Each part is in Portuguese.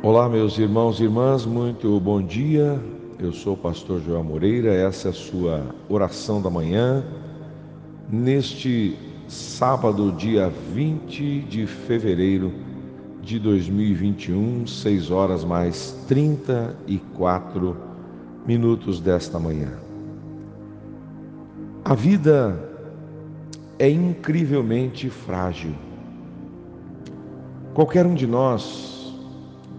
Olá, meus irmãos e irmãs, muito bom dia. Eu sou o pastor João Moreira, essa é a sua oração da manhã, neste sábado, dia 20 de fevereiro de 2021, 6 horas mais 34 minutos desta manhã. A vida é incrivelmente frágil. Qualquer um de nós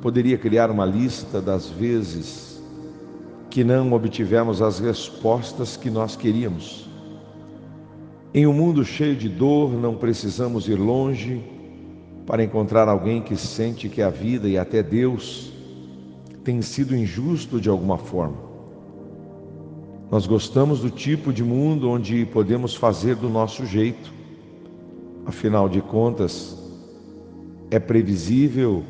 poderia criar uma lista das vezes que não obtivemos as respostas que nós queríamos. Em um mundo cheio de dor, não precisamos ir longe para encontrar alguém que sente que a vida e até Deus tem sido injusto de alguma forma. Nós gostamos do tipo de mundo onde podemos fazer do nosso jeito. Afinal de contas, é previsível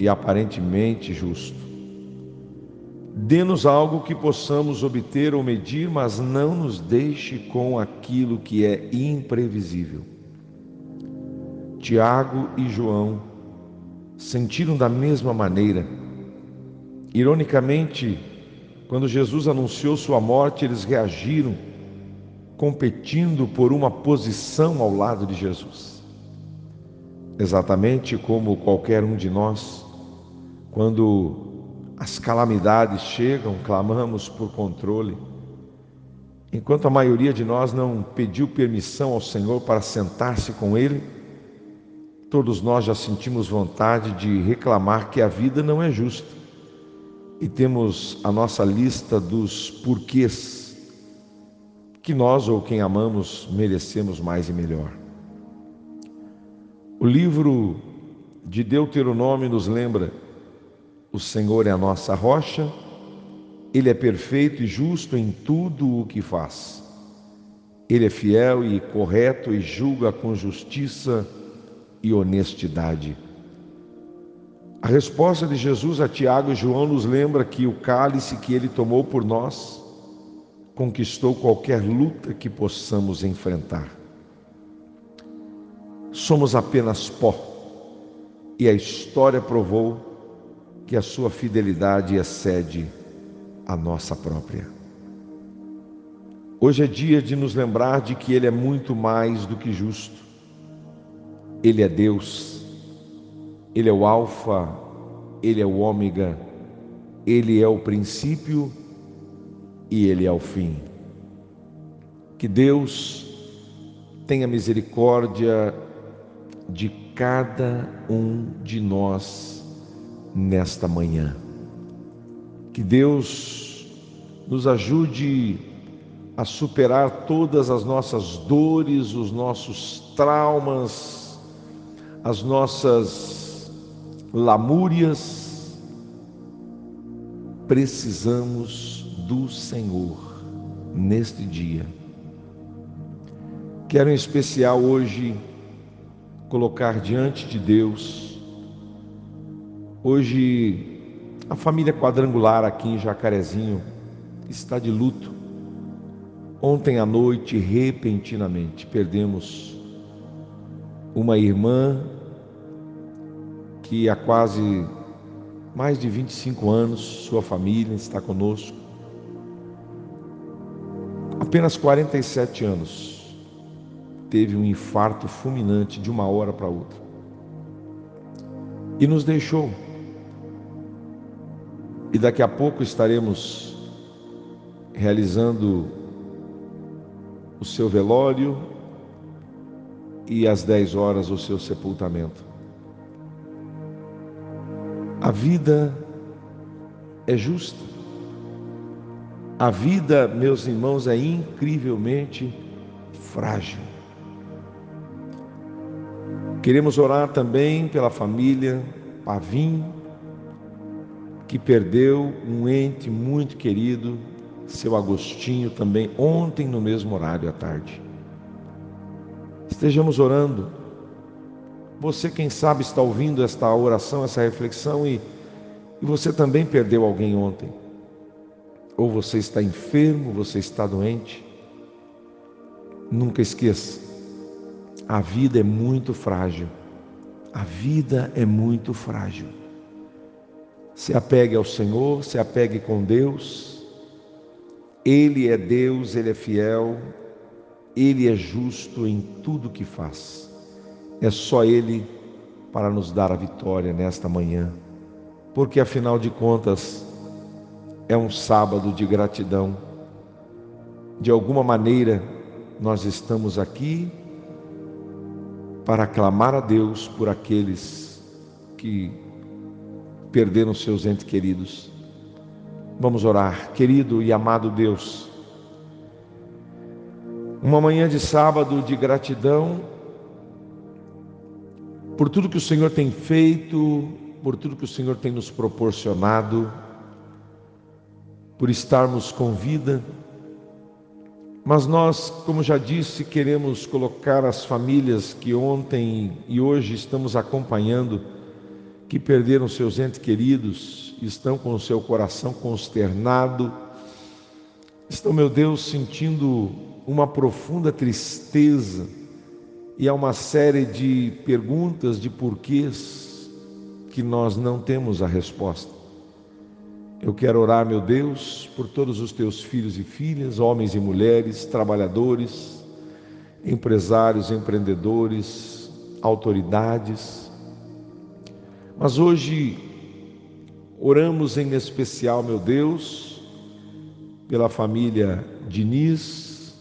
e aparentemente justo. Dê-nos algo que possamos obter ou medir, mas não nos deixe com aquilo que é imprevisível. Tiago e João sentiram da mesma maneira. Ironicamente, quando Jesus anunciou sua morte, eles reagiram competindo por uma posição ao lado de Jesus. Exatamente como qualquer um de nós, quando as calamidades chegam, clamamos por controle. Enquanto a maioria de nós não pediu permissão ao Senhor para sentar-se com Ele, todos nós já sentimos vontade de reclamar que a vida não é justa e temos a nossa lista dos porquês que nós ou quem amamos merecemos mais e melhor. O livro de Deuteronômio nos lembra o Senhor é a nossa rocha, Ele é perfeito e justo em tudo o que faz. Ele é fiel e correto e julga com justiça e honestidade. A resposta de Jesus a Tiago e João nos lembra que o cálice que ele tomou por nós conquistou qualquer luta que possamos enfrentar. Somos apenas pó e a história provou que a sua fidelidade excede a nossa própria. Hoje é dia de nos lembrar de que Ele é muito mais do que justo. Ele é Deus, Ele é o Alfa, Ele é o Ômega, Ele é o princípio e Ele é o fim. Que Deus tenha misericórdia de cada um de nós nesta manhã. Que Deus nos ajude a superar todas as nossas dores, os nossos traumas, as nossas lamúrias. Precisamos do Senhor neste dia. Quero em especial hoje colocar diante de Deus Hoje, a família quadrangular aqui em Jacarezinho está de luto. Ontem à noite, repentinamente, perdemos uma irmã que há quase mais de 25 anos, sua família está conosco. Apenas 47 anos, teve um infarto fulminante de uma hora para outra. E nos deixou e daqui a pouco estaremos realizando o seu velório e às 10 horas o seu sepultamento. A vida é justa. A vida, meus irmãos, é incrivelmente frágil. Queremos orar também pela família Pavim, que perdeu um ente muito querido, seu Agostinho, também ontem no mesmo horário à tarde. Estejamos orando. Você, quem sabe, está ouvindo esta oração, essa reflexão e, e você também perdeu alguém ontem. Ou você está enfermo, você está doente. Nunca esqueça, a vida é muito frágil. A vida é muito frágil. Se apegue ao Senhor, se apegue com Deus. Ele é Deus, ele é fiel, ele é justo em tudo que faz. É só ele para nos dar a vitória nesta manhã, porque afinal de contas é um sábado de gratidão. De alguma maneira, nós estamos aqui para clamar a Deus por aqueles que perderam seus entes queridos. Vamos orar, querido e amado Deus. Uma manhã de sábado de gratidão por tudo que o Senhor tem feito, por tudo que o Senhor tem nos proporcionado, por estarmos com vida. Mas nós, como já disse, queremos colocar as famílias que ontem e hoje estamos acompanhando que perderam seus entes queridos, estão com o seu coração consternado, estão, meu Deus, sentindo uma profunda tristeza e há uma série de perguntas, de porquês que nós não temos a resposta. Eu quero orar, meu Deus, por todos os teus filhos e filhas, homens e mulheres, trabalhadores, empresários, empreendedores, autoridades, mas hoje oramos em especial, meu Deus, pela família Diniz,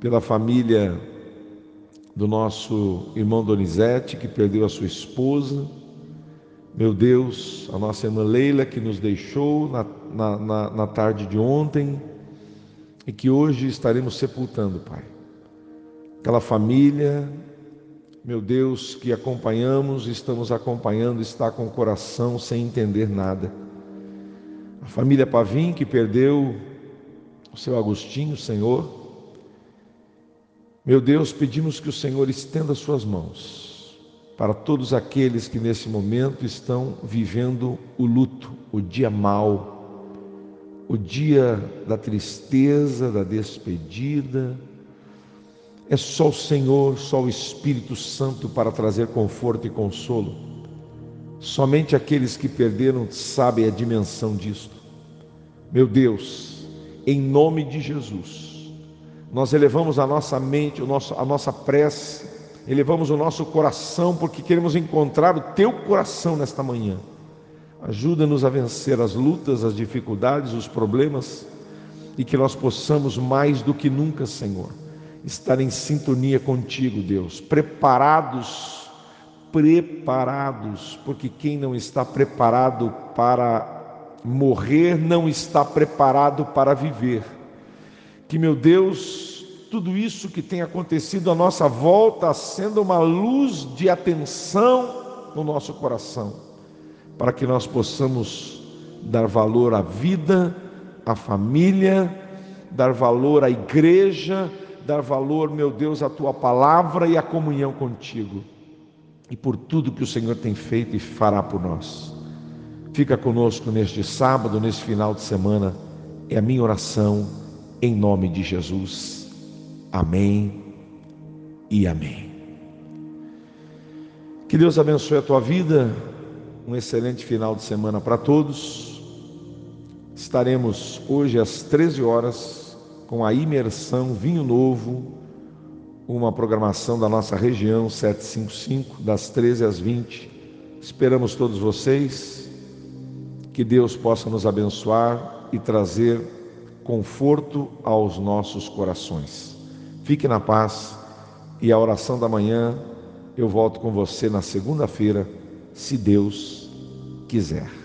pela família do nosso irmão Donizete, que perdeu a sua esposa, meu Deus, a nossa irmã Leila, que nos deixou na, na, na, na tarde de ontem e que hoje estaremos sepultando, Pai. Aquela família meu Deus, que acompanhamos, estamos acompanhando, está com o coração sem entender nada. A família Pavim, que perdeu o seu Agostinho, Senhor. Meu Deus, pedimos que o Senhor estenda suas mãos para todos aqueles que nesse momento estão vivendo o luto, o dia mau, o dia da tristeza, da despedida, é só o Senhor, só o Espírito Santo para trazer conforto e consolo. Somente aqueles que perderam sabem a dimensão disto. Meu Deus, em nome de Jesus, nós elevamos a nossa mente, o nosso, a nossa prece, elevamos o nosso coração, porque queremos encontrar o teu coração nesta manhã. Ajuda-nos a vencer as lutas, as dificuldades, os problemas, e que nós possamos mais do que nunca, Senhor estar em sintonia contigo, Deus, preparados, preparados, porque quem não está preparado para morrer não está preparado para viver. Que, meu Deus, tudo isso que tem acontecido à nossa volta, sendo uma luz de atenção no nosso coração, para que nós possamos dar valor à vida, à família, dar valor à igreja, dar valor, meu Deus, à tua palavra e à comunhão contigo, e por tudo que o Senhor tem feito e fará por nós. Fica conosco neste sábado, neste final de semana, é a minha oração, em nome de Jesus. Amém e amém. Que Deus abençoe a tua vida, um excelente final de semana para todos. Estaremos hoje às 13 horas com a imersão Vinho Novo, uma programação da nossa região 755, das 13 às 20. Esperamos todos vocês, que Deus possa nos abençoar e trazer conforto aos nossos corações. Fique na paz e a oração da manhã eu volto com você na segunda-feira, se Deus quiser.